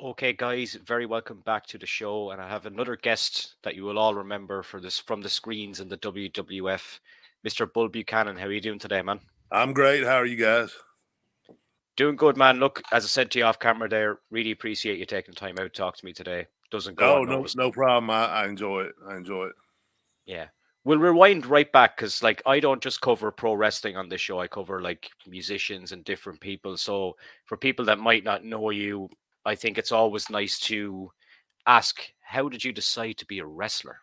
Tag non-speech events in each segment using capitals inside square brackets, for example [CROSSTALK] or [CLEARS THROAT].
Okay, guys, very welcome back to the show, and I have another guest that you will all remember for this from the screens in the WWF, Mr. Bull Buchanan. How are you doing today, man? I'm great. How are you guys? Doing good, man. Look, as I said to you off camera, there, really appreciate you taking the time out to talk to me today. Doesn't go. Oh no, no problem. I, I enjoy it. I enjoy it. Yeah, we'll rewind right back because, like, I don't just cover pro wrestling on this show. I cover like musicians and different people. So, for people that might not know you, I think it's always nice to ask, how did you decide to be a wrestler?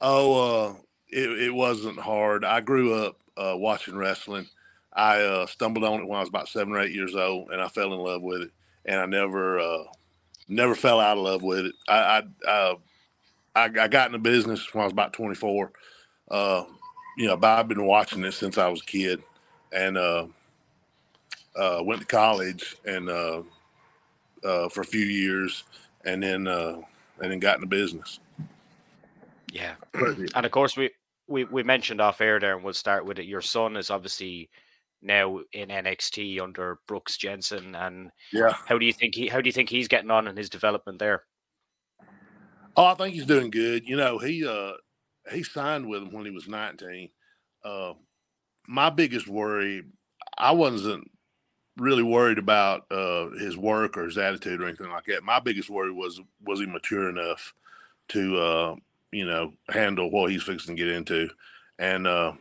Oh, uh, it, it wasn't hard. I grew up uh, watching wrestling. I uh, stumbled on it when I was about seven or eight years old, and I fell in love with it. And I never, uh, never fell out of love with it. I, I, uh, I, I, got in the business when I was about 24. Uh, you know, but I've been watching it since I was a kid, and went to college and uh, for a few years, and then uh, and then got in the business. Yeah, and of course we, we we mentioned off air there, and we'll start with it. Your son is obviously now in NXT under Brooks Jensen, and yeah, how do you think he how do you think he's getting on in his development there? Oh, I think he's doing good. You know, he uh he signed with him when he was 19. Uh, my biggest worry, I wasn't really worried about uh, his work or his attitude or anything like that. My biggest worry was was he mature enough to uh, you know handle what he's fixing to get into, and uh,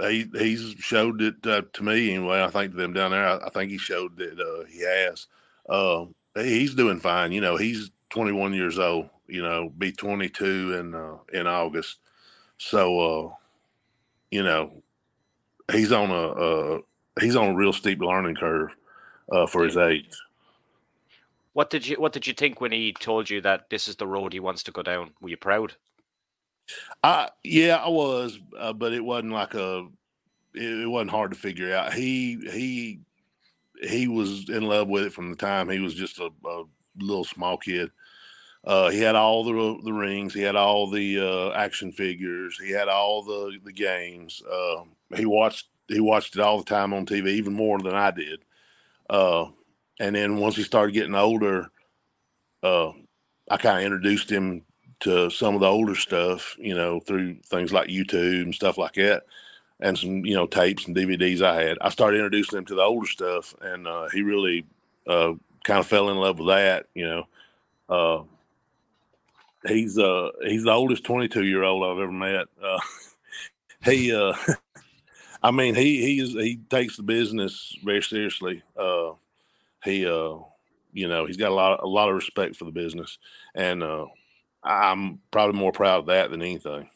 he he's showed it uh, to me anyway. I think to them down there, I, I think he showed that uh, he has. Uh, he's doing fine. You know, he's 21 years old. You know, be 22 in in August. So, you know, he's on a he's on a real steep learning curve uh, for his age. What did you What did you think when he told you that this is the road he wants to go down? Were you proud? I yeah, I was, uh, but it wasn't like a. It, it wasn't hard to figure out. He he he was in love with it from the time he was just a, a little small kid. Uh, he had all the the rings. He had all the uh, action figures. He had all the the games. Uh, he watched he watched it all the time on TV, even more than I did. Uh, and then once he started getting older, uh, I kind of introduced him to some of the older stuff, you know, through things like YouTube and stuff like that, and some you know tapes and DVDs I had. I started introducing him to the older stuff, and uh, he really uh, kind of fell in love with that. You know, uh, he's uh he's the oldest 22 year old I've ever met. Uh, [LAUGHS] he uh [LAUGHS] I mean, he he is, he takes the business very seriously. Uh, he uh, you know, he's got a lot a lot of respect for the business, and uh, I'm probably more proud of that than anything.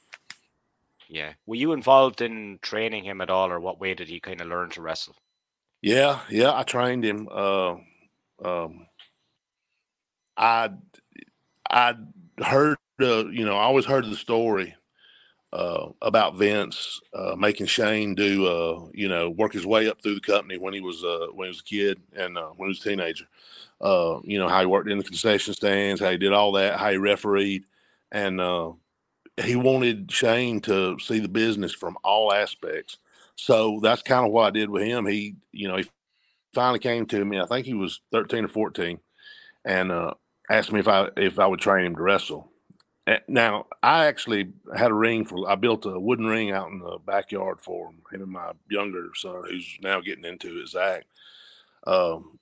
Yeah. Were you involved in training him at all, or what way did he kind of learn to wrestle? Yeah, yeah, I trained him. Uh, um, I I heard, uh, you know, I always heard the story uh, about Vince uh, making Shane do, uh, you know, work his way up through the company when he was uh, when he was a kid and uh, when he was a teenager. Uh, you know how he worked in the concession stands, how he did all that, how he refereed, and he wanted Shane to see the business from all aspects. So that's kind of what I did with him. He, you know, he finally came to me. I think he was thirteen or fourteen, and asked me if I if I would train him to wrestle now, I actually had a ring for. I built a wooden ring out in the backyard for him. Him and my younger son, who's now getting into it, Zach. Um,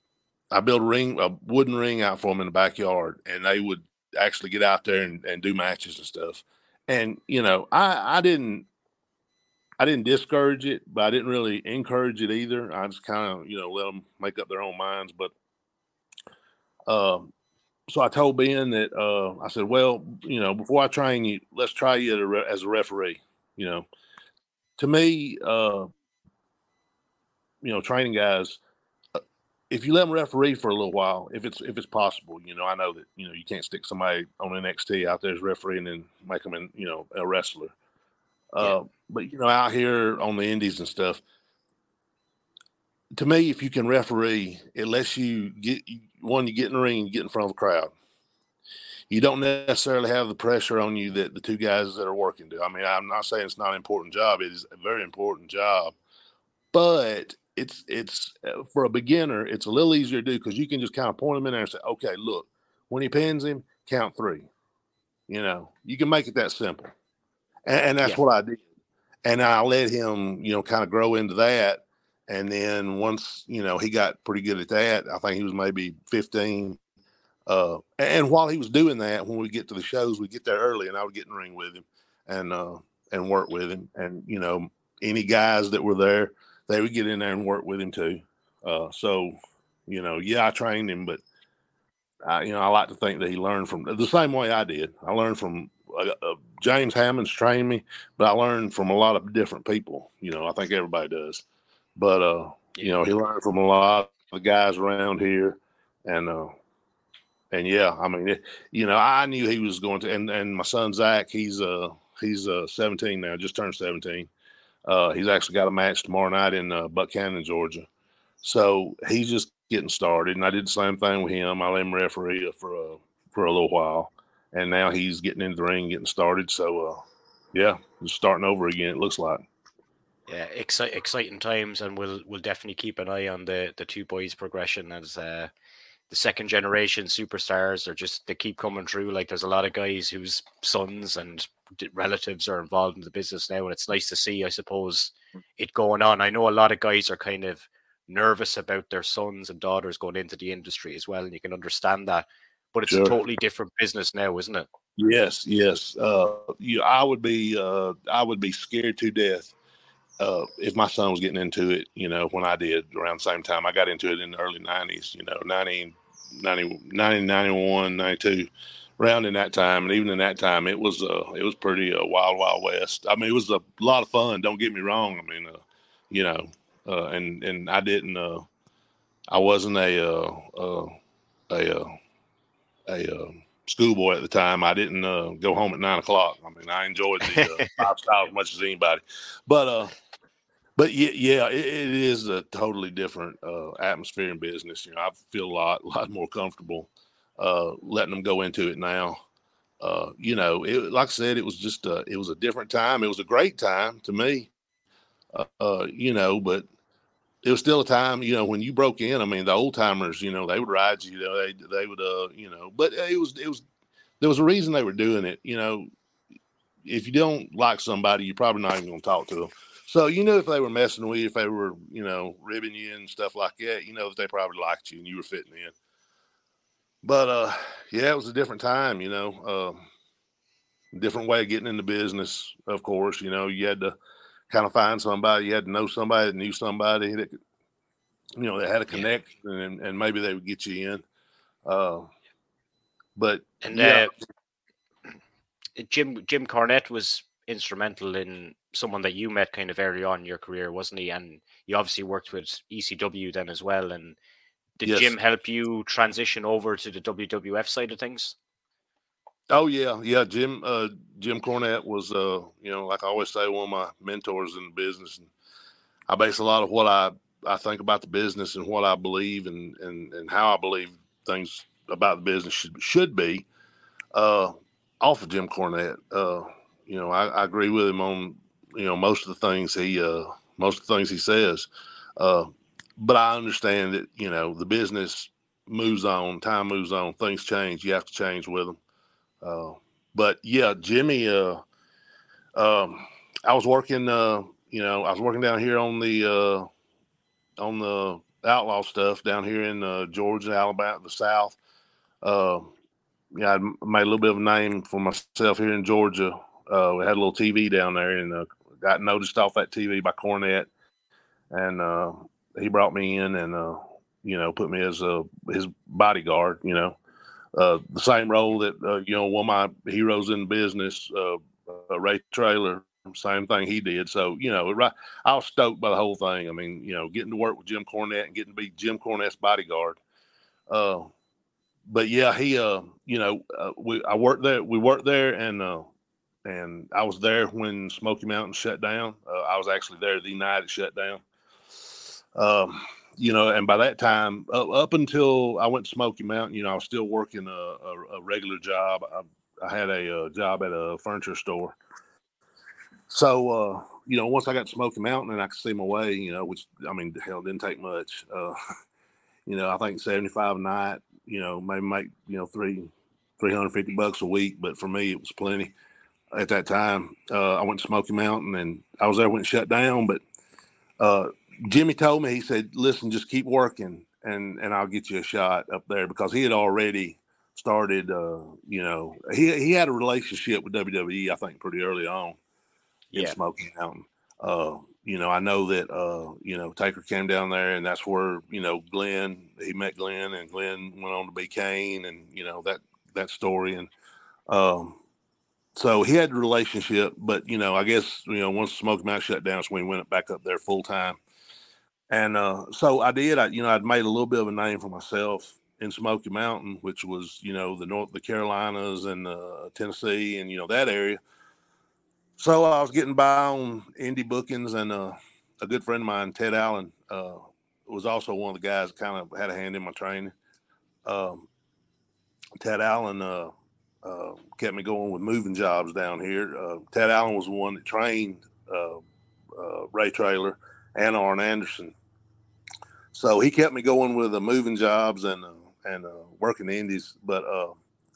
I built a ring, a wooden ring out for him in the backyard, and they would actually get out there and, and do matches and stuff. And you know, I I didn't I didn't discourage it, but I didn't really encourage it either. I just kind of you know let them make up their own minds. But um, so I told Ben that uh, I said, well, you know, before I train you, let's try you as a referee. You know, to me, uh, you know, training guys, uh, if you let them referee for a little while, if it's if it's possible, you know, I know that you know you can't stick somebody on NXT out there as referee and then make them in, you know, a wrestler. Uh, yeah. But you know, out here on the indies and stuff, to me, if you can referee, it lets you get one, you get in the ring and get in front of a crowd. You don't necessarily have the pressure on you that the two guys that are working do. I mean, I'm not saying it's not an important job. It is a very important job, but it's it's uh, for a beginner, it's a little easier to do because you can just kind of point him in there and say, okay, look, when he pins him, count three. You know, you can make it that simple, and, and that's yeah. what I did. And I let him, you know, kind of grow into that. And then once you know he got pretty good at that, I think he was maybe fifteen. Uh, and while he was doing that, when we get to the shows, we get there early, and I would get in the ring with him and uh, and work with him. And you know, any guys that were there, they would get in there and work with him too. Uh, so, you know, yeah, I trained him, but I, you know, I like to think that he learned from the same way I did. I learned from uh, uh, James Hammonds trained me, but I learned from a lot of different people. You know, I think everybody does. But uh, you know, he learned from a lot of guys around here, and uh, and yeah, I mean, it, you know, I knew he was going to. And and my son Zach, he's uh he's uh 17 now, just turned 17. Uh, he's actually got a match tomorrow night in uh, Buchanan, Georgia. So he's just getting started, and I did the same thing with him. I let him referee for a for a little while, and now he's getting into the ring, getting started. So, uh, yeah, just starting over again. It looks like. Yeah, exci- exciting times, and we'll we'll definitely keep an eye on the the two boys' progression as uh, the second generation superstars are just they keep coming through. Like there's a lot of guys whose sons and relatives are involved in the business now, and it's nice to see, I suppose, it going on. I know a lot of guys are kind of nervous about their sons and daughters going into the industry as well, and you can understand that. But it's sure. a totally different business now, isn't it? Yes, yes. Uh, you, I would be, uh, I would be scared to death uh, if my son was getting into it. You know, when I did around the same time, I got into it in the early '90s. You know, 90, 90, 90 91, 92 around in that time, and even in that time, it was uh, it was pretty uh, wild, wild west. I mean, it was a lot of fun. Don't get me wrong. I mean, uh, you know, uh, and and I didn't. Uh, I wasn't a uh, uh, a uh, a uh, schoolboy at the time. I didn't uh, go home at nine o'clock. I mean, I enjoyed the uh, [LAUGHS] lifestyle as much as anybody, but uh, but yeah, yeah, it, it is a totally different uh, atmosphere in business. You know, I feel a lot, [LAUGHS] lot more comfortable uh, letting them go into it now. Uh, you know, it, like I said, it was just a, it was a different time. It was a great time to me. Uh, uh, you know, but it was still a time, you know, when you broke in. I mean, the old timers, you know, they would ride you. you know, they they would, uh, you know, but it was it was there was a reason they were doing it. You know, if you don't like somebody, you're probably not even going to talk to them. So you know if they were messing with you, if they were, you know, ribbing you and stuff like that, you know that they probably liked you and you were fitting in but uh, yeah, it was a different time, you know, uh, different way of getting into business. Of course, you know, you had to kind of find somebody, you had to know somebody that knew somebody that could, you know, that had a connection, yeah. and, and maybe they would get you in. Uh, but and yeah. Uh, Jim Jim Cornette was instrumental in someone that you met kind of early on in your career, wasn't he? And you obviously worked with ECW then as well, and did yes. Jim help you transition over to the WWF side of things? Oh yeah, yeah. Jim uh, Jim Cornette was uh, you know, like I always say, one of my mentors in the business, and I base a lot of what I I think about the business and what I believe and and and how I believe things about the business should should be uh, off of Jim Cornette. Uh, you know, I, I, agree with him on you know most of the things he uh, most of the things he says. Uh, but I understand that you know the business moves on, time moves on, things change. You have to change with them. Uh, but yeah, Jimmy, uh, um, I was working, uh, you know, I was working down here on the uh, on the outlaw stuff down here in uh, Georgia, Alabama, the South. Uh, yeah, I made a little bit of a name for myself here in Georgia. Uh, we had a little TV down there, and uh, got noticed off that TV by Cornette, and uh, he brought me in and uh, you know put me as a his bodyguard. You know, uh, the same role that uh, you know one of my heroes in business, uh, uh, Ray Traylor, same thing he did. So you know, right, I was stoked by the whole thing. I mean, you know, getting to work with Jim Cornette and getting to be Jim Cornette's bodyguard. Uh, but yeah, he, uh, you know, uh, we I worked there. We worked there, and uh, and I was there when Smoky Mountain shut down. Uh, I was actually there the night it shut down. Um, you know, and by that time, up, up, until I went to Smoky Mountain, you know, I was still working a, a, a regular job. I, I, had a, a, job at a furniture store, so uh, you know, once I got to Smoky Mountain and I could see my way, you know, which I mean, hell, didn't take much. Uh, [LAUGHS] you know, I think seventy five a night. You know, maybe make you know three three hundred fifty bucks a week, but for me, it was plenty at that time. Uh, I went to Smoky Mountain and I was there when it shut down. But uh, Jimmy told me, he said, listen, just keep working and, and I'll get you a shot up there because he had already started, uh, you know, he, he had a relationship with WWE, I think, pretty early on in yeah. Smoky Mountain. Uh, you know, I know that, uh, you know, Taker came down there and that's where, you know, Glenn, he met Glenn and Glenn went on to be Kane and, you know, that, that story. And, um, so he had a relationship, but you know, I guess you know once Smoky Mountain shut down, so we went back up there full time. And uh, so I did. I you know I'd made a little bit of a name for myself in Smoky Mountain, which was you know the North, the Carolinas, and uh, Tennessee, and you know that area. So I was getting by on indie bookings, and uh, a good friend of mine, Ted Allen, uh, was also one of the guys that kind of had a hand in my training. Um, Ted Allen uh, uh, kept me going with moving jobs down here. Uh, Ted Allen was the one that trained uh, uh Ray Traylor and Arn Anderson. So he kept me going with the moving jobs and uh, and uh, working the indies. But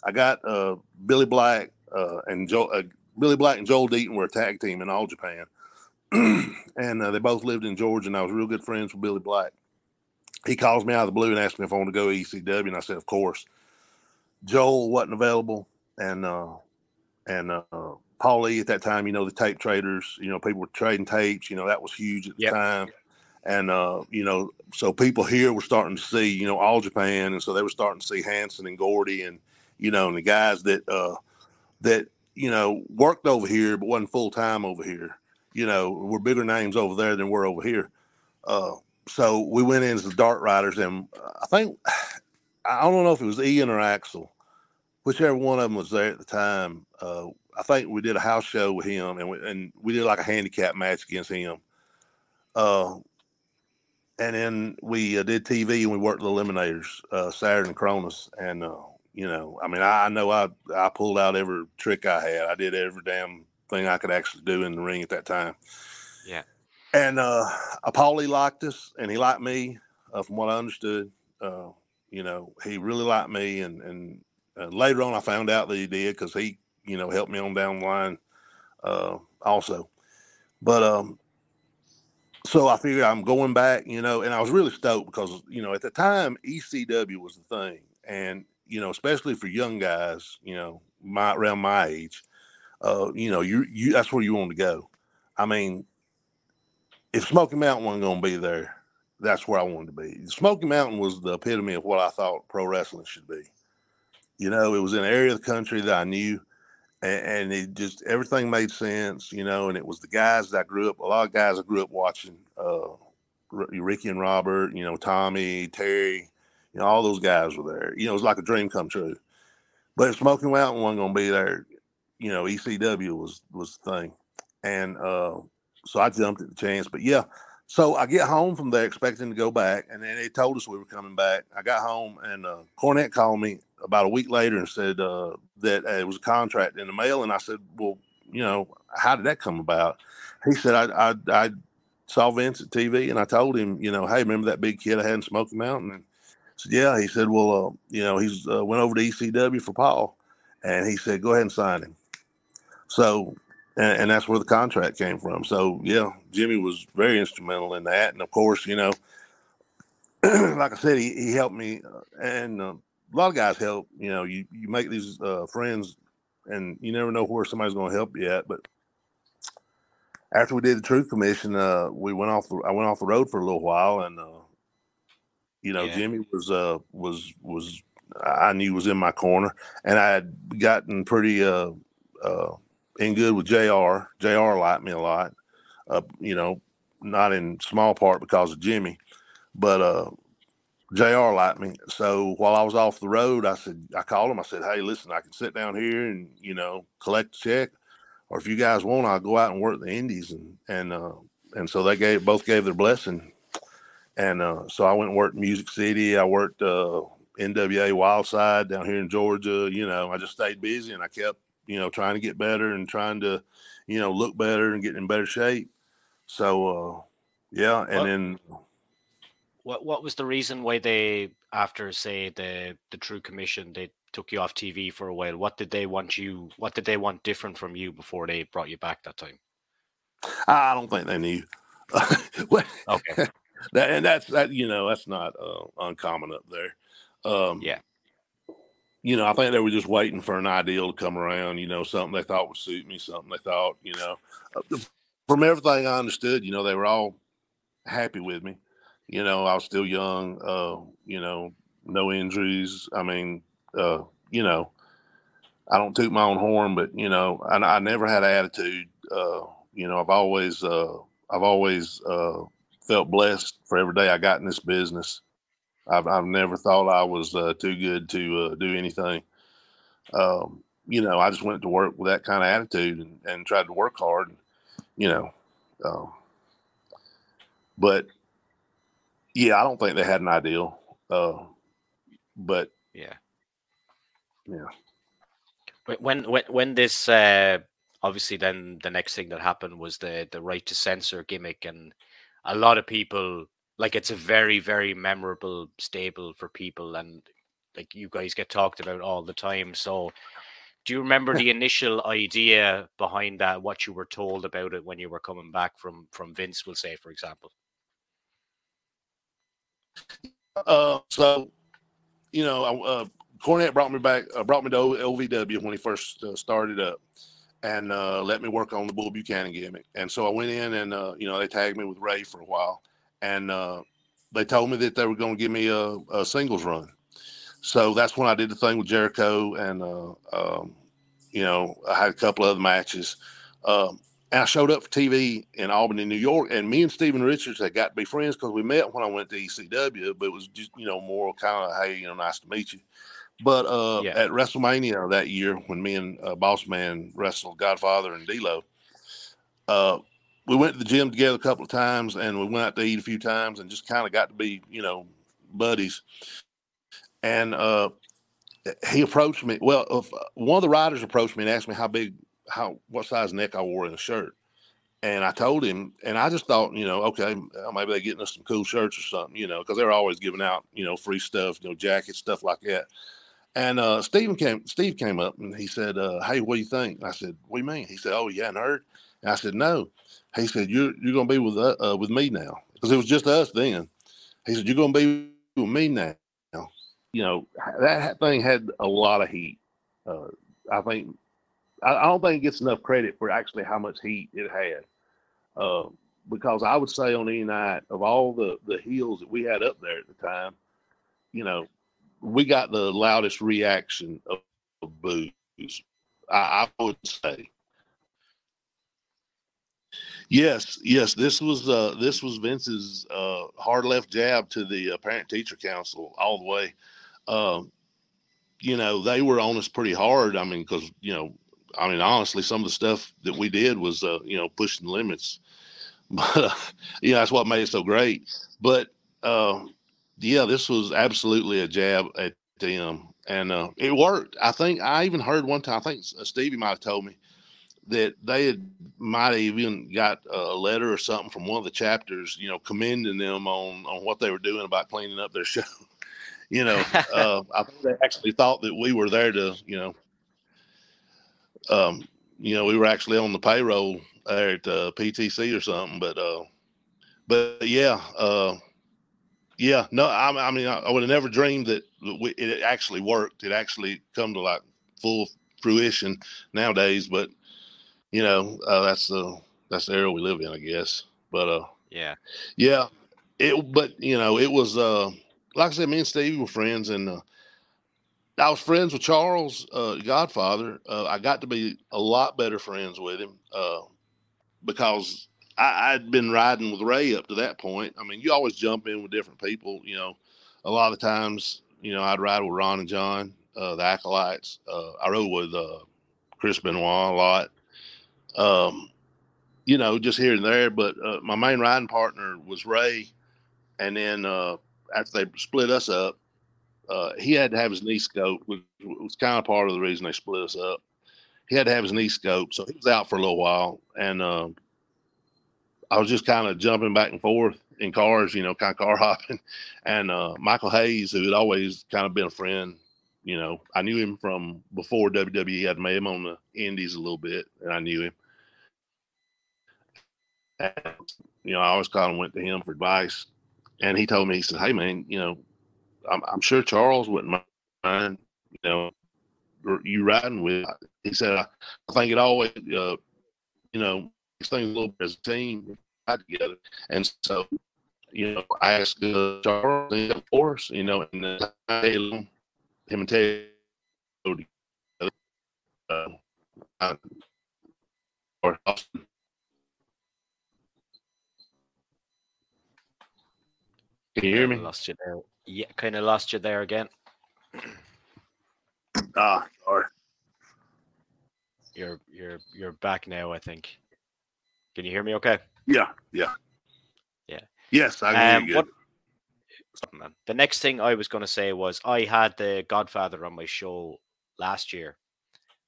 I got Billy Black and Joe, Billy Black and Joel Deaton were a tag team in All Japan, [CLEARS THROAT] and they both lived in Georgia. And I was real good friends with Billy Black. He calls me out of the blue and asked me if I want to go ECW, and I said, of course. Joel wasn't available and uh, and uh, Paulie at that time, you know, the tape traders, you know, people were trading tapes, you know, that was huge at the yep. time. And uh, you know, so people here were starting to see, you know, all Japan, and so they were starting to see Hanson and Gordy, and you know, and the guys that uh, that you know worked over here but wasn't full time over here. You know, were bigger names over there than we're over here. Uh, so we went into the Dart Riders, and I think [SIGHS] I don't know if it was Ian or Axel, whichever one of them was there at the time. Uh, I think we did a house show with him, and we, and we did like a handicap match against him. Uh, and then we uh, did TV and we worked the Eliminators, uh, Saturn and Kronus. And, uh, you know, I mean, I, I, know I, I pulled out every trick I had. I did every damn thing I could actually do in the ring at that time. Yeah. And uh, Paulie liked us and he liked me, uh, from what I understood. Uh, you know, he really liked me and, and uh, later on, I found out that he did because he, you know, helped me on down the line uh, also. But um, so I figured I'm going back, you know, and I was really stoked because, you know, at the time ECW was the thing, and you know, especially for young guys, you know, my around my age, uh, you know, you you that's where you want to go. I mean, if Smoky Mountain wasn't going to be there, that's where I wanted to be. Smoky Mountain was the epitome of what I thought pro wrestling should be. You know, it was an area of the country that I knew, and, and, it just everything made sense. You know, and it was the guys that I grew up. A lot of guys I grew up watching. Uh, Ricky and Robert. You know, Tommy, Terry. You know, all those guys were there. You know, it was like a dream come true. But Smoky Mountain wasn't going to be there, you know, ECW was was the thing, and uh, so I jumped at the chance. But yeah, so I get home from there expecting to go back, and then they told us we were coming back. I got home, and uh, Cornette called me about a week later and said uh, that uh, it was a contract in the mail. And I said, "Well, you know, how did that come about?" He said, "I I, I saw Vince at TV, and I told him, you know, hey, remember that big kid I had in Smoky Mountain?" And I said, "Yeah." He said, "Well, uh, you know, he's uh, went over to ECW for Paul," and he said, "Go ahead and sign him." So and, and, that's where the contract came from. So yeah, Jimmy was very instrumental in that, and of course, you know, [CLEARS THROAT] like I said, he, he helped me, uh, and uh, a lot of guys help. You know, you you make these uh, friends, and you never know where somebody's going to help you at. But after we did the Truth Commission, uh, we went off. The, I went off the road for a little while, and uh, you know, yeah. Jimmy was uh was was I knew was in my corner, and I had gotten pretty uh uh in good with Jr. Jr. liked me a lot. Uh, you know, not in small part because of Jimmy, but uh, Jr. liked me. So while I was off the road, I said I called him. I said, "Hey, listen, I can sit down here and you know collect a check, or if you guys want, I'll go out and work the Indies." And and uh, and so they gave both gave their blessing. And uh, so I went and worked Music City. I worked uh, NWA Wildside down here in Georgia. You know, I just stayed busy and I kept you know, trying to get better and trying to, you know, look better and get in better shape. So, uh, yeah, and then what what was the reason why they, after say the the Truth Commission, they took you off TV for a while? What did they want you? What did they want different from you before they brought you back that time? I don't think they knew. [LAUGHS] okay, [LAUGHS] that, and that's that. You know, that's not uh, uncommon up there. Um, yeah. You know, I think they were just waiting for an ideal to come around. You know, something they thought would suit me, something they thought, you know, uh, from everything I understood, you know, they were all happy with me. You know, I was still young. Uh, you know, no injuries. I mean, uh, you know, I don't toot my own horn, but you know, I, I never had attitude. Uh, you know, I've always, uh, I've always uh, felt blessed for every day I got in this business. I've, I've never thought I was uh, too good to uh, do anything. Um, you know, I just went to work with that kind of attitude and, and tried to work hard. And, you know, um, but yeah, I don't think they had an ideal. Uh, but yeah, yeah. When when when this uh, obviously then the next thing that happened was the the right to censor gimmick, and a lot of people like it's a very very memorable stable for people, and like you guys get talked about all the time. So, do you remember the [LAUGHS] initial idea behind that? What you were told about it when you were coming back from from Vince, we'll say, for example. Uh, so, you know, uh, Cornette brought me back, uh, brought me to OVW when he first uh, started up, and uh, let me work on the Bull Buchanan gimmick. And so I went in, and uh, you know, they tagged me with Ray for a while, and uh, they told me that they were going to give me a, a, singles run. So that's when I did the thing with Jericho, and um, you know, I had a couple other matches. Um, I showed up for TV in Albany, New York, and me and Steven Richards had got to be friends because we met when I went to ECW, but it was just, you know, more kind of, hey, you know, nice to meet you. But uh, yeah. at WrestleMania that year, when me and uh, Boss Man wrestled Godfather and D'Lo, uh, we went to the gym together a couple of times, and we went out to eat a few times, and just kind of got to be, you know, buddies. And uh, he approached me. Well, uh, one of the riders approached me and asked me how big how what size neck I wore in a shirt. And I told him, and I just thought, you know, okay, maybe they're getting us some cool shirts or something, you know, because they're always giving out, you know, free stuff, you know, jackets, stuff like that. And uh, Steven came, Steve came up and he said, uh, "Hey, what do you think?" I said, "What do you mean?" He said, "Oh, yeah, nerd." And I said, "No." He said, "You're you're gonna be with uh, uh with me now because it was just us then." He said, "You're gonna be with me now." You know, that thing had a lot of heat. Uh, I think I, don't think it gets enough credit for actually how much heat it had. Uh, because I would say on any night of all the the heels that we had up there at the time, you know, we got the loudest reaction of, of boos. I, I, would say. Yes, yes. This was uh, this was Vince's uh, hard left jab to the uh, parent teacher council all the way. Um, you know, they were on us pretty hard. I mean, because you know I mean, honestly, some of the stuff that we did was, uh, you know, pushing limits. [LAUGHS] But uh, yeah, that's what made it so great. But uh, yeah, this was absolutely a jab at them, and uh, it worked. I think I even heard one time. I think uh, Stevie might have told me that they had might have even got a letter or something from one of the chapters, you know, commending them on on what they were doing about cleaning up their [LAUGHS] show. you know, uh, I think [LAUGHS] they actually thought that we were there to, you know, um, you know, we were actually on the payroll there at uh, PTC or something, but uh, but yeah, uh, yeah, no, I, I mean, I, I would have never dreamed that we, it actually worked. It actually come to like full fruition nowadays, but you know, uh, that's the that's the era we live in, I guess. But uh, yeah, yeah, it. But you know, it was uh, like I said, me and Steve were friends, and uh, I was friends with Charles, uh, Godfather. Uh, I got to be a lot better friends with him uh, because I, had been riding with Ray up to that point. I mean, you always jump in with different people. You know, a lot of times, you know, I'd ride with Ron and John, uh, the Acolytes. Uh, I rode with uh, Chris Benoit a lot. Um, you know, just here and there. But my main riding partner was Ray. And then after they split us up, uh, he had to have his knee scoped, which was kind of part of the reason they split us up. he had to have his knee scoped, so he was out for a little while, and uh, I was just kind of jumping back and forth in cars, you know, kind of car [LAUGHS] hopping, and uh, Michael Hayes, who had always kind of been a friend, you know, I knew him from before WWE. I'd met him on the Indies a little bit, and I knew him. And, you know, I always kind of went to him for advice, and he told me, he said, "Hey, man, you know, I'm, I'm sure Charles wouldn't mind, you know, you riding with." He said, "I, I think it always, uh, you know, makes things a little bit as a team together." And so, you know, I asked uh, Charles, of course, you know, and uh, him and Ted together. Uh, or Austin Can you hear me? Lost you there. Yeah, kind of lost you there again. [CLEARS THROAT] Ah, sorry. You're you're you're back now. I think. Can you hear me? Okay. Yeah. Yeah. Yeah. Yes, I can um, hear you. What, the next thing I was going to say was I had the Godfather on my show last year,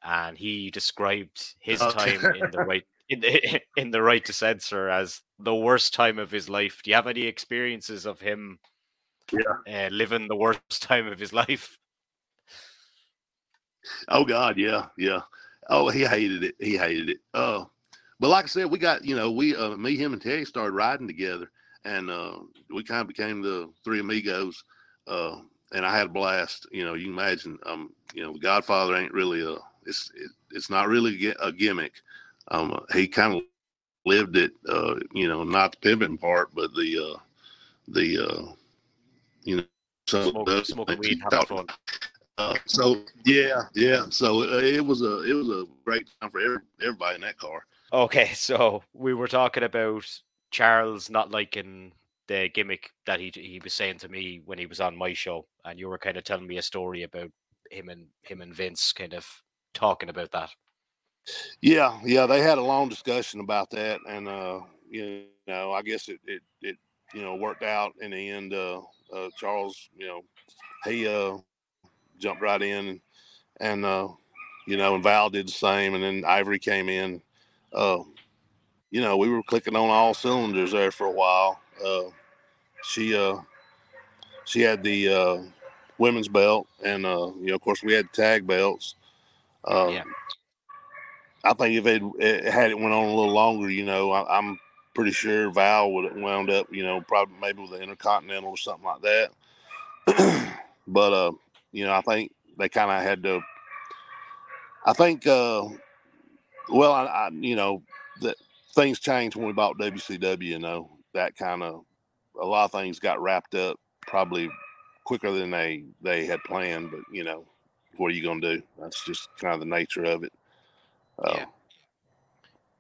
and he described his okay. time in the right [LAUGHS] in the, [LAUGHS] in the right to censor as the worst time of his life. Do you have any experiences of him yeah. uh, living the worst [LAUGHS] time of his life? Oh God, yeah, yeah. Oh, he hated it. He hated it. Oh, but like I said, we got you know we uh, me, him, and Terry started riding together, and uh, we kind of became the three amigos. Uh, and I had a blast. You know, you can imagine. Um, you know, the Godfather ain't really a. It's it, it's not really a gimmick. Um, he kind of lived it. Uh, you know, not the pimping part, but the uh, the uh, you know, so smoking, smoking weed, having fun. Uh, so yeah, yeah. So uh, it was a it was a great time for every, everybody in that car. Okay, [LAUGHS] so we were talking about Charles not liking the gimmick that he he was saying to me when he was on my show, and you were kind of telling me a story about him and him and Vince kind of talking about that. Yeah, yeah, they had a long discussion about that, and uh, you know, I guess it it, it you know worked out in the end. Uh, uh, Charles, you know, he uh, jumped right in, and, and uh, you know, and Val did the same, and then Ivory came in. Uh, you know, we were clicking on all cylinders there for a while. Uh, she uh, she had the uh, women's belt, and uh, you know, of course, we had tag belts. Uh, yeah. I think if it, it, had it went on a little longer, you know, I, am pretty sure Val would have wound up, you know, probably maybe with the Intercontinental or something like that. [CLEARS THROAT] but uh, you know, I think they kind of had to. I think, uh, well, I, I you know, that things changed when we bought WCW. You know, that kind of a lot of things got wrapped up probably quicker than they they had planned. But you know, what are you going to do? That's just kind of the nature of it. Um, yeah.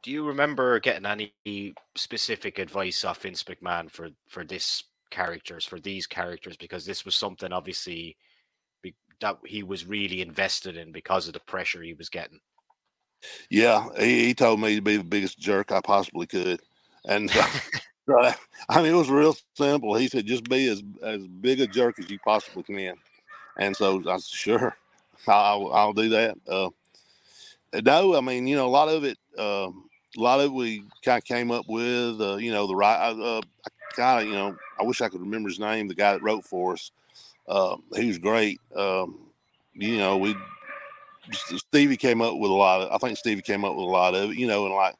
Do you remember getting any specific advice off Vince McMahon for for this characters for these characters because this was something obviously that he was really invested in because of the pressure he was getting. Yeah, he, he told me to be the biggest jerk I possibly could, and uh, [LAUGHS] [LAUGHS] I mean it was real simple. He said just be as as big a jerk as you possibly can, and so I said sure, I'll I'll do that. Uh, no, I mean, you know, a lot of it, uh, a lot of we kind of came up with, uh, you know, the right, uh, kind of, you know, I wish I could remember his name, the guy that wrote for us. Uh, he was great. Um, you know, we, Stevie came up with a lot of, I think Stevie came up with a lot of you know, and like,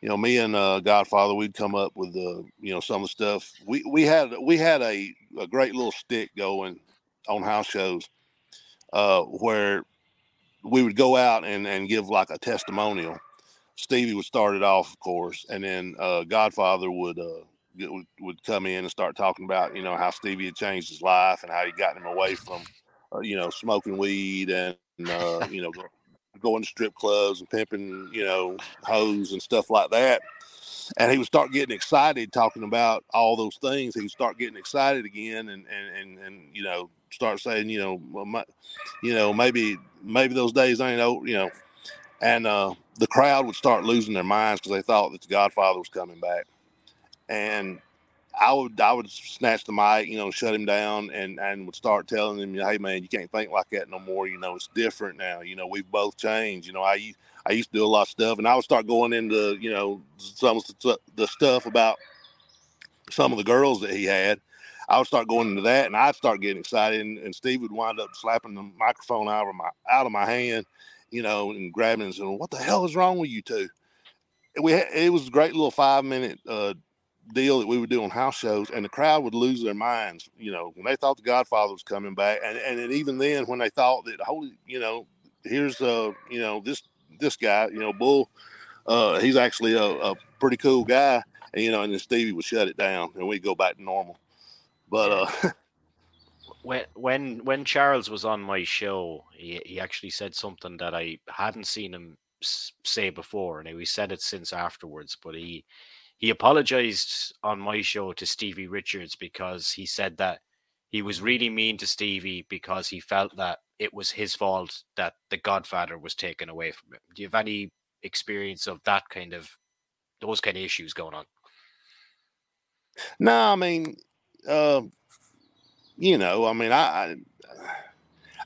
you know, me and uh, Godfather, we'd come up with the, you know, some of the stuff. We we had we had a, a great little stick going on house shows, uh, where we would go out and, and give like a testimonial. Stevie would start it off, of course, and then uh, Godfather would, uh, get, would would come in and start talking about you know how Stevie had changed his life and how he got him away from uh, you know smoking weed and uh, you know going to strip clubs and pimping you know hoes and stuff like that. And he would start getting excited talking about all those things. He would start getting excited again, and and and, and you know start saying, you know, well, my, you know, maybe maybe those days ain't old, you know, and uh, the crowd would start losing their minds because they thought that the Godfather was coming back, and I would I would snatch the mic, you know, shut him down, and and would start telling him, hey man, you can't think like that no more. You know, it's different now. You know, we've both changed. You know, I I used to do a lot of stuff, and I would start going into you know some of the stuff about some of the girls that he had. I would start going into that, and I'd start getting excited, and, and Steve would wind up slapping the microphone out of my out of my hand, you know, and grabbing and saying, "What the hell is wrong with you two? We had, it was a great little five minute uh, deal that we would do on house shows, and the crowd would lose their minds. You know, when they thought the Godfather was coming back, and and even then, when they thought that holy, you know, here's uh, you know, this this guy, you know, Bull, uh, he's actually a, a pretty cool guy, and you know, and then Stevie would shut it down, and we'd go back to normal. But uh, [LAUGHS] when when when Charles was on my show, he he actually said something that I hadn't seen him say before, and he said it since afterwards. But he he apologized on my show to Stevie Richards because he said that he was really mean to Stevie because he felt that it was his fault that the Godfather was taken away from him. Do you have any experience of that kind of those kind of issues going on? No, I mean, uh, you know, I mean, I,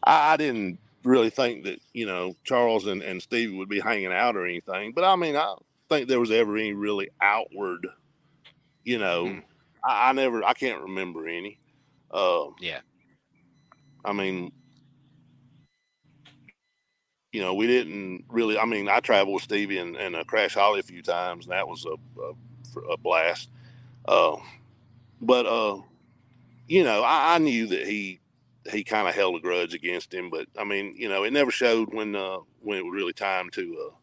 I, I didn't really think that you know Charles and, and Stevie would be hanging out or anything, but I mean, I think there was ever any really outward, you know, mm. I, I, never, I can't remember any. Uh, yeah. I mean, you know, we didn't really. I mean, I traveled with Stevie and, and uh, Crash Holly a few times, and that was a, a, a blast. Uh, but uh, you know, I, I, knew that he he kind of held a grudge against him, but I mean, you know, it never showed when uh, when it was really time to uh,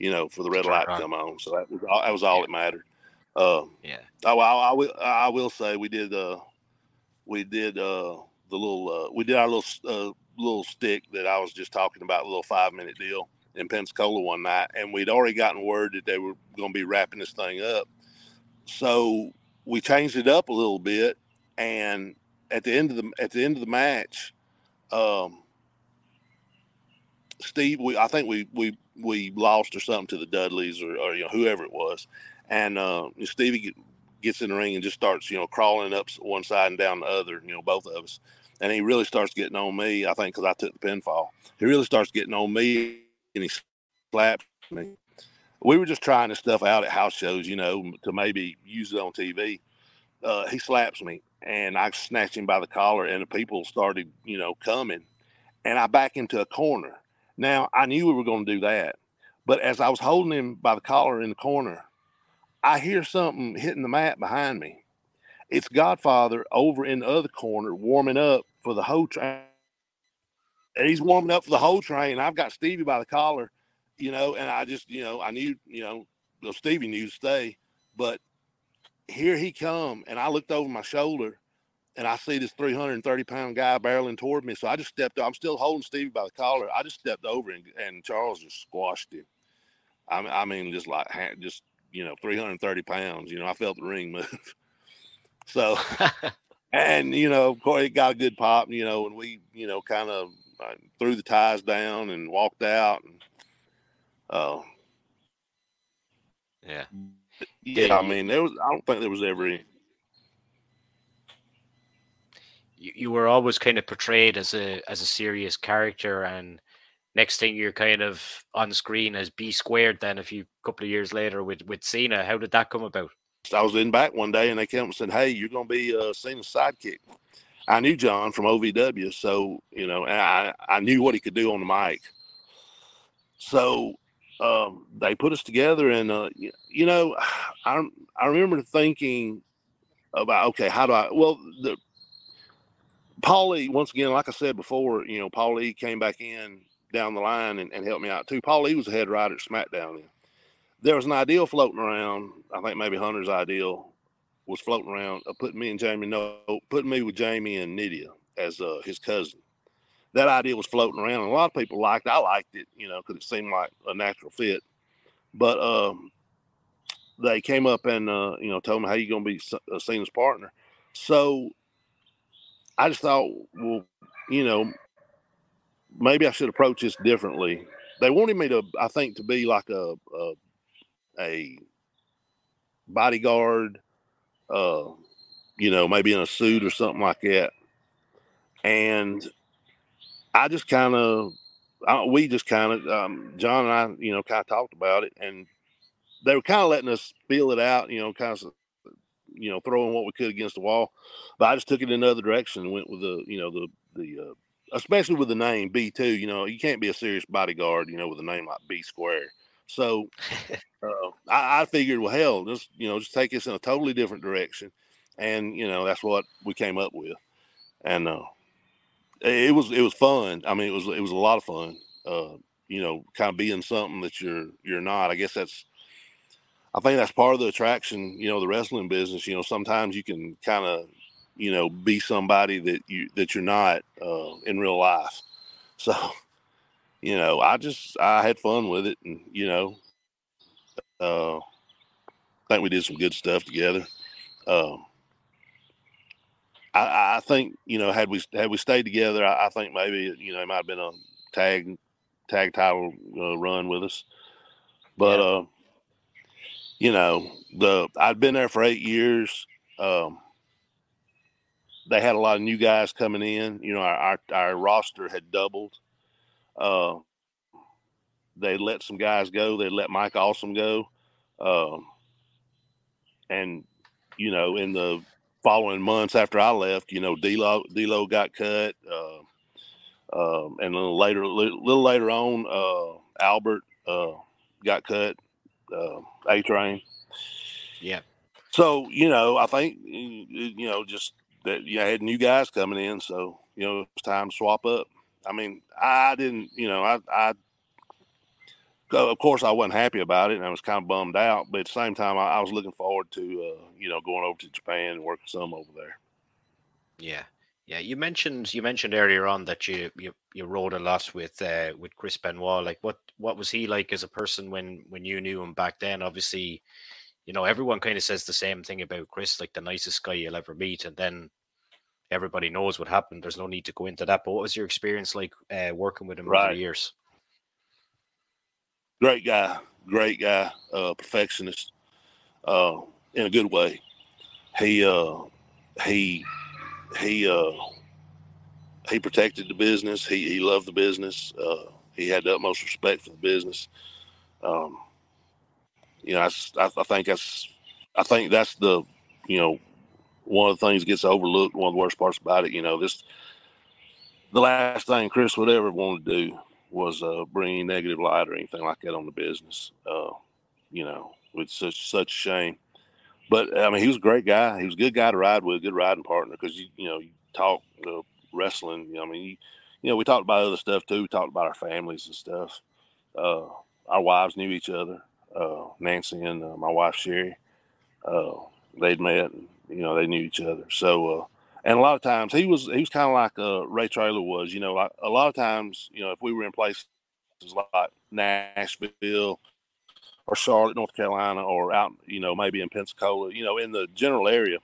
you know, for the red light to come on. So that was all, that was all yeah. that mattered. Uh, yeah. Oh, I, I, will. I will say we did. Uh, we did uh, the little. Uh, we did our little uh, little stick that I was just talking about, a little five minute deal in Pensacola one night, and we'd already gotten word that they were going to be wrapping this thing up. So we changed it up a little bit, and at the end of the at the end of the match, um, Steve, we I think we we we lost or something to the Dudleys or, or you know whoever it was, and uh, Stevie get, gets in the ring and just starts you know crawling up one side and down the other, you know both of us, and he really starts getting on me. I think because I took the pinfall, he really starts getting on me and he slaps me. We were just trying this stuff out at house shows, you know, to maybe use it on TV. Uh, he slaps me and I snatch him by the collar, and the people started, you know, coming, and I back into a corner now, I knew we were going to do that. But as I was holding him by the collar in the corner, I hear something hitting the mat behind me. It's Godfather over in the other corner warming up for the Ho Train. And he's warming up for the Ho Train. I've got Stevie by the collar, you know, and I just, you know, I knew, you know, Stevie knew to stay. But here he come, and I looked over my shoulder and I see this 330 pound guy barreling toward me. So I just stepped. I'm still holding Stevie by the collar. I just stepped over and, and Charles just squashed him. I mean, I mean, just like just you know, 330 pounds. You know, I felt the ring [LAUGHS] move. so, [LAUGHS] and you know, of course, it got a good pop. You know, and we, you know, kind of uh, threw the ties down and walked out. And, uh, yeah, yeah. I mean, there was. I don't think there was ever any you, you were always kind of portrayed as a as a serious character and next thing you're kind of on screen as B squared then a few couple of years later with with Cena. How did that come about? I was in back one day and they came and said, Hey, you're gonna be uh Cena's sidekick. I knew John from OVW, so you know, I, I knew what he could do on the mic. So um, they put us together, and uh, you know, [SIGHS] I I remember thinking about okay, how do I? Well, the Paulie, once again, like I said before, you know, Paulie came back in down the line and, and helped me out too. Paulie was a head writer at SmackDown. Then. There was an ideal floating around. I think maybe Hunter's ideal was floating around, uh, putting me and Jamie, no, putting me with Jamie and Nidia as uh, his cousin. That idea was floating around, and a lot of people liked. It. I liked it, you know, because it seemed like a natural fit. But um, they came up and uh, you know told me how you going to be a Cena's partner. So I just thought, well, you know, maybe I should approach this differently. They wanted me to, I think, to be like a a, a bodyguard, uh, you know, maybe in a suit or something like that. And I just kind of, we just kind of, um, John and I, you know, kind of talked about it, and they were kind of letting us feel it out, you know, kind of, you know, throwing what we could against the wall. But I just took it in another direction and went with the, you know, the the uh, especially with the name B two. You know, you can't be a serious bodyguard, you know, with a name like B Square. So [LAUGHS] uh, I, I, figured, well, hell, just you know, just take us in a totally different direction, and you know, that's what we came up with, and uh, it was it was fun. I mean, it was it was a lot of fun. Uh, you know, kind of being something that you're you're not. I guess that's. I think that's part of the attraction. You know, the wrestling business. You know, sometimes you can kind of you know, be somebody that you that you're not uh, in real life. [LAUGHS] So, you know, I just I had fun with it, and you know, uh, I think we did some good stuff together. Um, I, I think you know, had we had we stayed together, I, I think maybe you know it might have been a tag tag title uh, run with us, but yeah. uh, you know, the I'd been there for eight years. Um, they had a lot of new guys coming in. You know, our our, our roster had doubled. Uh, they let some guys go. They let Mike Awesome go, um, and you know, in the following months after I left, you know, D'Lo D'Lo got cut, uh, um, and a little later, a little later on, uh, Albert uh, got cut. Uh, A-Train. Yeah. So you know, I think you know, just that you know, had new guys coming in, so you know it's time to swap up. I mean, I didn't, you know, I, I, of course, I wasn't happy about it, and I was kind of bummed out. But at the same time, I, I was looking forward to, uh, you know, going over to Japan and working some over there. Yeah, yeah. You mentioned you mentioned earlier on that you you, you rode a lot with uh, with Chris Benoit. Like, what what was he like as a person when when you knew him back then? Obviously, you know, everyone kind of says the same thing about Chris, like the nicest guy you'll ever meet, and then everybody knows what happened. There's no need to go into that. But what was your experience like uh, working with him right. over the years? Great guy, great guy, uh, perfectionist, uh, in a good way. He uh, he he uh, he protected the business. He he loved the business. Uh, he had the utmost respect for the business. Um, you know, I, I, think that's, I think that's the, you know, one of the things gets overlooked. One of the worst parts about it, you know, this, the last thing Chris would ever want to do was uh, bring any negative light or anything like that on the business. Uh, you know, it's such such shame. But I mean, he was a great guy. He was a good guy to ride with, good riding partner because you you know you talk wrestling. You know, I mean, you, you know, we talked about other stuff too. We talked about our families and stuff. Uh, our wives knew each other uh, Nancy and uh, my wife Sherry. Uh, they'd met, and, you know, they knew each other. So, uh, and a lot of times he was he was kind of like uh, Ray Traylor was. You know, like a lot of times, you know, if we were in places like Nashville or Charlotte, North Carolina, or out, you know, maybe in Pensacola, you know, in the general area.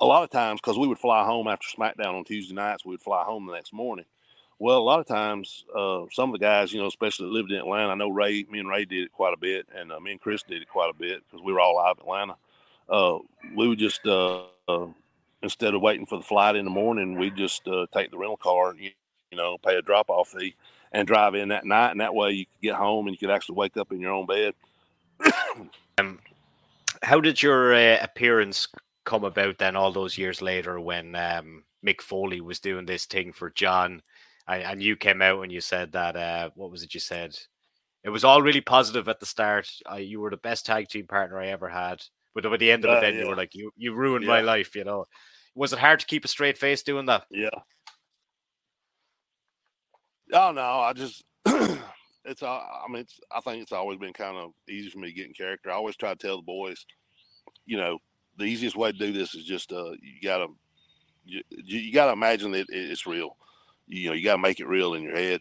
A lot of times, because we would fly home after SmackDown on Tuesday nights, we would fly home the next morning well, a lot of times, uh, some of the guys, you know, especially that lived in Atlanta, I know Ray, me and Ray did it quite a bit, and uh, me and Chris did it quite a bit because we were all out of Atlanta. Uh, we would just, uh, uh, instead of waiting for the flight in the morning, we'd just uh, take the rental car, you, you know, pay a drop off fee and drive in that night. And that way you could get home and you could actually wake up in your own bed. um, how did your appearance come about then all those years later when um, Mick Foley was doing this thing for John? and, and you came out and you said that uh, what was it you said? It was all really positive at the start. Uh, you were the best tag team partner I ever had. But at the end of it, uh, then yeah. you were like, you you ruined yeah. my life. You know, was it hard to keep a straight face doing that? Yeah. Oh no, I just [CLEARS THROAT] it's I mean it's I think it's always been kind of easy for me to get in character. I always try to tell the boys, you know, the easiest way to do this is just uh you gotta you, you gotta imagine that it's real you know, you got to make it real in your head.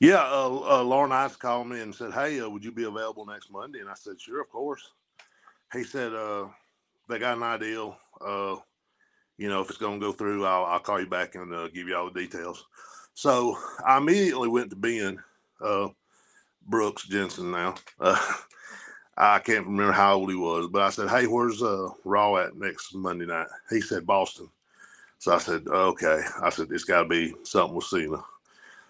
Yeah, uh, uh, Laurinaitis called me and said, "Hey, uh, would you be available next Monday?" And I said, "Sure, of course." He said, uh, "They got an ideal. Uh, you know, if it's going to go through, I'll, I'll, call you back and uh, give you all the details." So I immediately went to Ben uh, Brooks Jensen. Now uh, [LAUGHS] I can't remember how old he was, but I said, "Hey, where's uh, Raw at next Monday night?" He said Boston. So I said, "Okay." I said, "It's got to be something with Cena."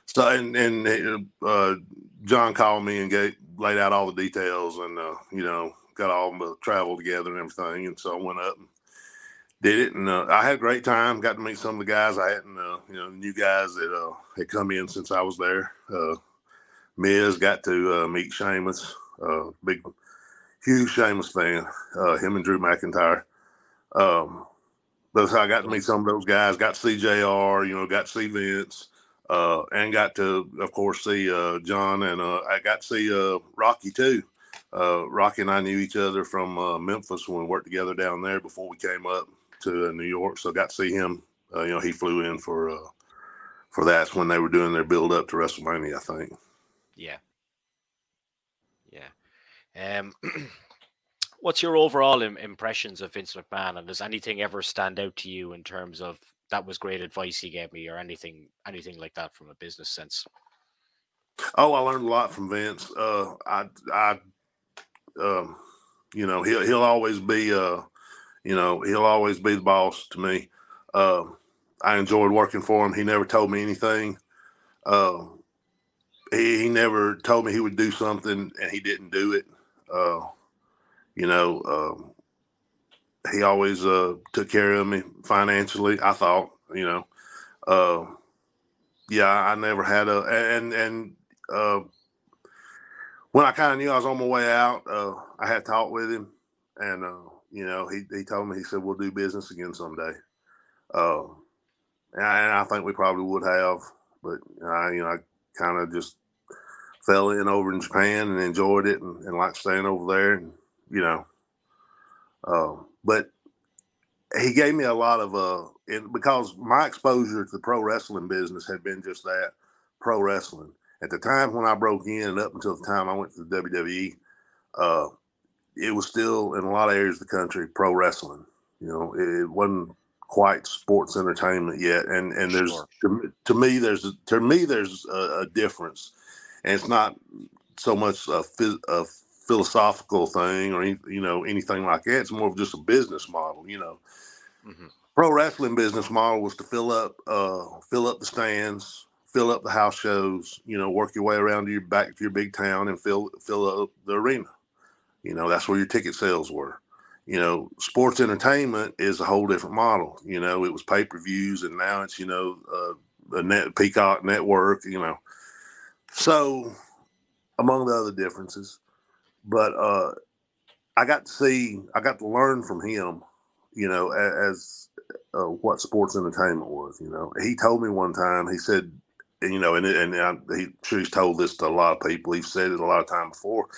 So and and uh, John called me and gave, laid out all the details, and uh, you know, got all the travel together and everything. And so I went up and did it, and uh, I had a great time. Got to meet some of the guys I hadn't, uh, you know, new guys that uh, had come in since I was there. Uh, Miz got to uh, meet Sheamus, uh, big, huge Sheamus fan. Uh, him and Drew McIntyre. Um, so I got to meet some of those guys. Got to see JR. You know, got to see Vince, and got to, of course, see John, and I got to see Rocky too. Uh, Rocky and I knew each other from uh, Memphis when we worked together down there before we came up to New York. So got to see him. you know, he flew in for for that when they were doing their build up to WrestleMania, I think. Yeah. Yeah. Um, [CLEARS THROAT] what's your overall Im- impressions of Vince McMahon, and does anything ever stand out to you in terms of that was great advice he gave me, or anything, anything like that from a business sense? Oh, I learned a lot from Vince. Uh, I, I, um, you know, he'll he'll always be, uh, you know, he'll always be the boss to me. Uh, I enjoyed working for him. He never told me anything. Uh, he, he never told me he would do something and he didn't do it. Uh, you know, um, he always uh, took care of me financially. I thought, you know, uh, yeah, I never had a and and uh, when I kind of knew I was on my way out, uh, I had talked with him, and uh, you know, he he told me he said we'll do business again someday. Uh, and I, and I think we probably would have, but I, you know, I kind of just fell in over in Japan and enjoyed it and, and liked staying over there. And, you know, uh, but he gave me a lot of, uh, because my exposure to the pro wrestling business had been just that pro wrestling. At the time when I broke in and up until the time I went to the WWE, uh, it was still in a lot of areas of the country pro wrestling. You know, it, it wasn't quite sports entertainment yet. And and there's sure. to, to, me there's a, to me there's a, a, difference, and it's not so much a, a philosophical thing or any, you know anything like that. It's more of just a business model. You know, mm-hmm. pro wrestling business model was to fill up uh, fill up the stands. Fill up the house shows, you know, work your way around to your back to your big town and fill fill up the arena. You know, that's where your ticket sales were you know, sports entertainment is a whole different model. You know, it was pay per views, and now it's you know uh, a net Peacock network. You know, so among the other differences, but uh, I got to see, I got to learn from him. You know, as, uh, what sports entertainment was. You know, he told me one time. He said, you know, and and I, he sure he's told this to a lot of people. He's said it a lot of time before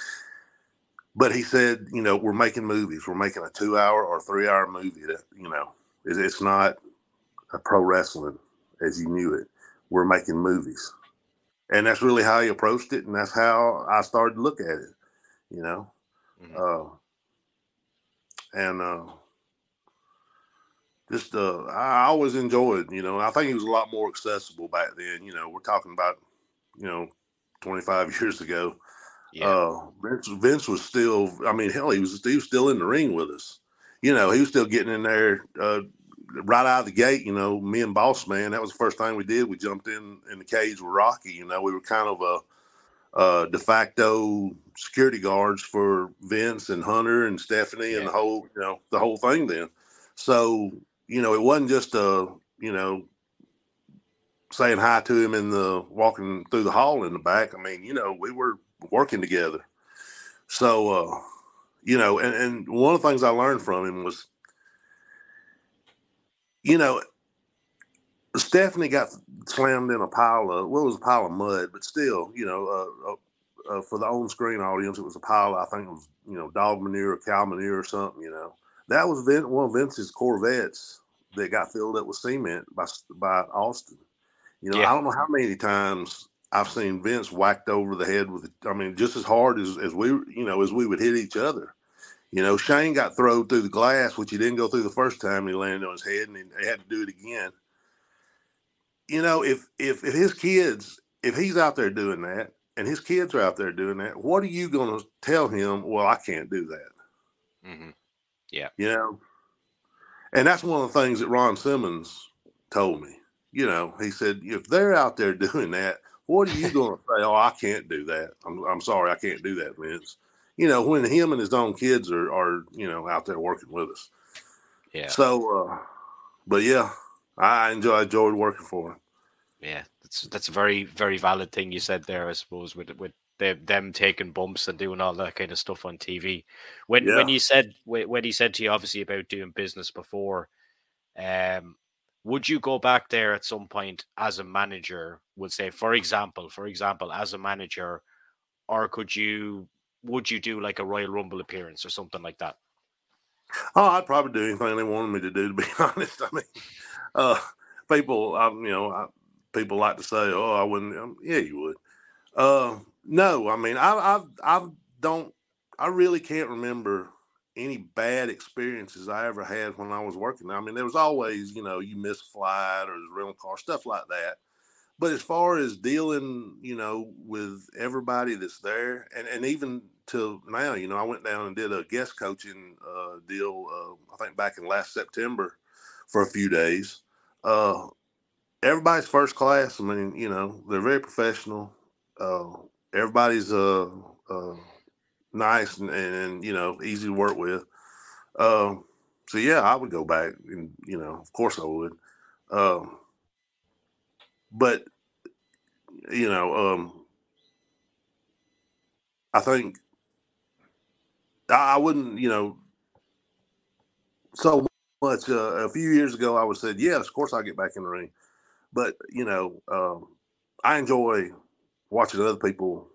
but he said, you know, we're making movies. We're making a two-hour or three-hour movie. That you know, it's not a pro wrestling as you knew it. We're making movies, and that's really how he approached it, and that's how I started to look at it. You know, mm-hmm. uh, and uh, just uh, I always enjoyed. You know, I think he was a lot more accessible back then. You know, we're talking about you know 25 [LAUGHS] years ago yeah. Uh, Vince, Vince was still. I mean, hell, he was he was still in the ring with us. You know, he was still getting in there uh, right out of the gate. You know, me and Boss Man. That was the first thing we did. We jumped in in the cage with Rocky. You know, we were kind of a, a de facto security guards for Vince and Hunter and Stephanie yeah. and the whole you know the whole thing. Then, so you know, it wasn't just a you know saying hi to him in the walking through the hall in the back. I mean, you know, we were working together. So, uh, you know, and, and one of the things I learned from him was, you know, Stephanie got slammed in a pile of, well, it was a pile of mud, but still, you know, uh, uh, uh for the on screen audience, it was a pile, I think it was, you know, dog manure or cow manure or something, you know. That was Vince, one of Vince's Corvettes that got filled up with cement by, by Austin. You know, yeah. I don't know how many times I've seen Vince whacked over the head with, I mean, just as hard as, as we, you know, as we would hit each other. You know, Shane got thrown through the glass, which he didn't go through the first time. He landed on his head, and he had to do it again. You know, if if if his kids, if he's out there doing that, and his kids are out there doing that, what are you going to tell him? Well, I can't do that. Mm-hmm. Yeah. You know, and that's one of the things that Ron Simmons told me. You know, he said, if they're out there [LAUGHS] doing that, what are you [LAUGHS] going to say? Oh, I can't do that. I'm, I'm sorry, I can't do that, Vince. You know, when him and his own kids are, are you know, out there working with us. Yeah. So, uh, but yeah, I enjoy enjoyed working for him. Yeah, that's that's a very very valid thing you said there. I suppose with with them, them taking bumps and doing all that kind of stuff on TV. When yeah. when you said when he said to you obviously about doing business before, um, would you go back there at some point as a manager? Would say, for example, for example, as a manager, or could you would you do like a Royal Rumble appearance or something like that? Oh, I'd probably do anything they wanted me to do. To be [LAUGHS] honest, I mean, uh, people, I, you know, I, people like to say, "Oh, I wouldn't." Um, yeah, you would. Uh, no, I mean, I, I, I don't. I really can't remember any bad experiences I ever had when I was working. I mean, there was always, you know, you miss a flight or the rental car stuff like that. But as far as dealing, you know, with everybody that's there, and, and even till now, you know, I went down and did a guest coaching uh, deal. Uh, I think back in last September for a few days. Uh, everybody's first class. I mean, you know, they're very professional. Everybody's uh, uh, nice and, and, you know easy to work with. Um, so yeah, I would go back, and you know, of course I would. Um, but you know, um, I think I, I wouldn't, you know, so much. Uh, a few years ago, I would said, yes, of course I get back in the ring, but you know, um, I enjoy watching other people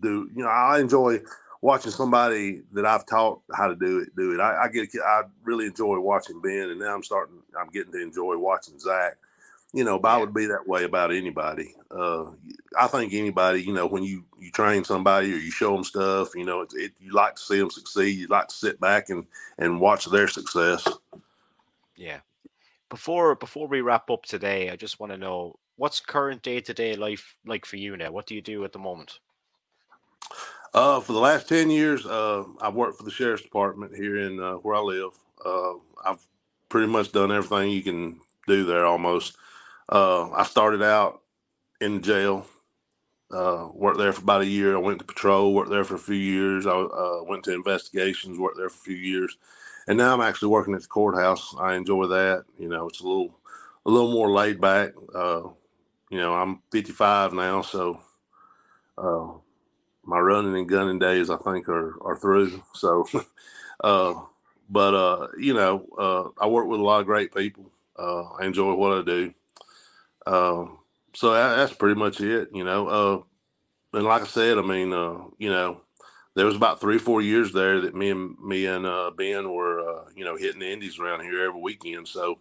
do. You know, I enjoy watching somebody that I've taught how to do it do it. I, I get I really enjoy watching Ben, and now I'm starting. I'm getting to enjoy watching Zach. You know, but. I would be that way about anybody. Uh, I think anybody, you know, when you you train somebody or you show them stuff, you know, it, it, you like to see them succeed. You like to sit back and and watch their success. Yeah. Before before we wrap up today, I just want to know what's current day to day life like for you now. What do you do at the moment? Uh, for the last ten years, uh, I've worked for the sheriff's department here in uh, where I live. Uh, I've pretty much done everything you can do there almost. Uh, I started out in jail, uh, worked there for about a year. I went to patrol, worked there for a few years. I went to investigations, worked there for a few years, and now I'm actually working at the courthouse. I enjoy that. You know, it's a little a little more laid back. Uh, you know, I'm 55 now, so uh, my running and gunning days, I think, are are through. So, [LAUGHS] uh, but uh, you know, uh, I work with a lot of great people. Uh, I enjoy what I do. Um, so that, that's pretty much it. You know, uh, and like I said, I mean, uh, you know, there was about three, four years there that me and me and Ben were, you know, hitting the Indies around here every weekend. So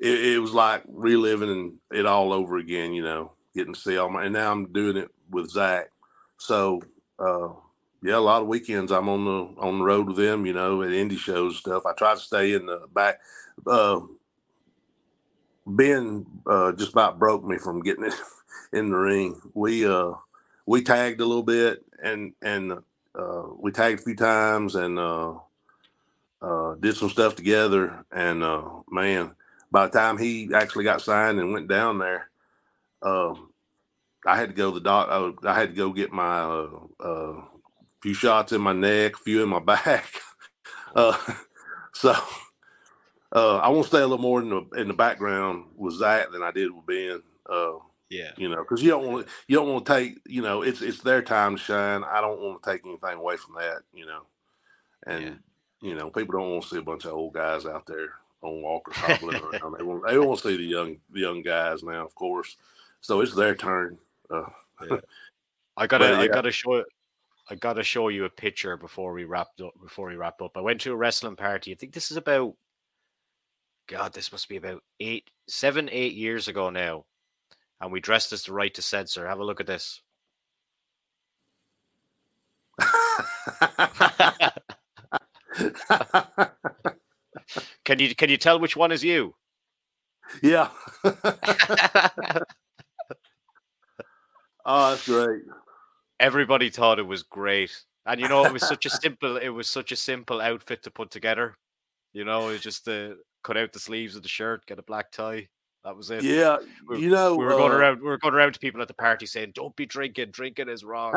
it, it was like reliving it all over again. You know, getting to see all my, and now I'm doing it with Zach so uh, yeah, a lot of weekends I'm on the on the road with them, you know, at indie shows and stuff. I try to stay in the back. Uh, ben uh, just about broke me from getting it [LAUGHS] in the ring. We uh, we tagged a little bit and and uh, we tagged a few times and uh, uh, did some stuff together. And uh, man, by the time he actually got signed and went down there, um, I had to go to the doc. I, I had to go get my uh, uh, few shots in my neck, a few in my [LAUGHS] back. uh, so uh, I want to stay a little more in the in the background with Zach than I did with Ben. Uh, yeah, you know, because you don't want you don't want to take you know it's it's their time to shine. I don't want to take anything away from that. You know, and yeah. you know people don't want to see a bunch of old guys out there on walkers hobbling [LAUGHS] around. They want they want to see the young the young guys now, of course. So it's their turn. Uh, yeah. [LAUGHS] I gotta, yeah. I gotta show it. I gotta show you a picture before we wrapped up. Before we wrap up, I went to a wrestling party. I think this is about, God, this must be about eight, seven, eight years ago now, and we dressed as the right to censor. Have a look at this. [LAUGHS] can you can you tell which one is you? Yeah. [LAUGHS] [LAUGHS] Oh, that's great. everybody thought it was great. And you know, it was such a [LAUGHS] simple it was such a simple outfit to put together. You know, it just to uh, cut out the sleeves of the shirt, get a black tie. That was it. Yeah, we, you know, we were going uh, around. We were going around to people at the party saying, "Don't be drinking. Drinking is wrong."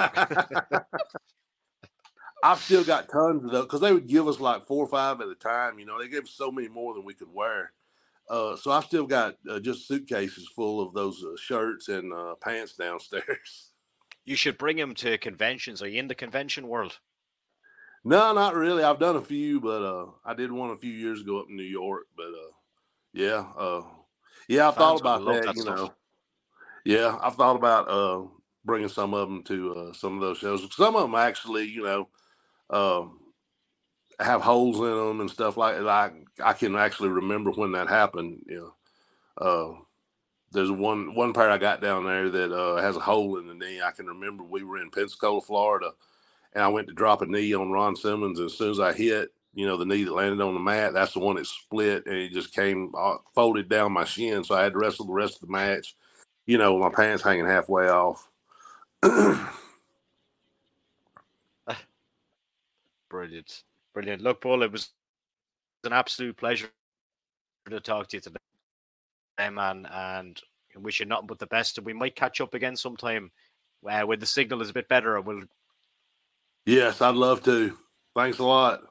I've still got tons of those because they would give us like four or five at a time. You know, they gave us so many more than we could wear. Uh, so I've still got uh, just suitcases full of those uh, shirts and uh, pants downstairs. [LAUGHS] You should bring them to conventions. Are you in the convention world? No, not really. I've done a few, but uh, I did one a few years ago up in New York. But uh, yeah, yeah, I thought about that. that you stuff. know, yeah, I've thought about bringing some of them to some of those shows. Some of them actually, you know, um, have holes in them and stuff like that. I can actually remember when that happened. You know, uh, there's one one pair I got down there that uh, has a hole in the knee. I can remember we were in Pensacola, Florida, and I went to drop a knee on Ron Simmons. And as soon as I hit, you know, the knee that landed on the mat, that's the one that split and it just came uh, folded down my shin. So I had to wrestle the rest of the match, you know, with my pants hanging halfway off. [CLEARS THROAT] Brilliant. Brilliant. Look, Bull, it was an absolute pleasure to talk to you today, man. And wish you nothing but the best. And we might catch up again sometime uh, when the signal is a bit better. And we'll. Yes, I'd love to. Thanks a lot.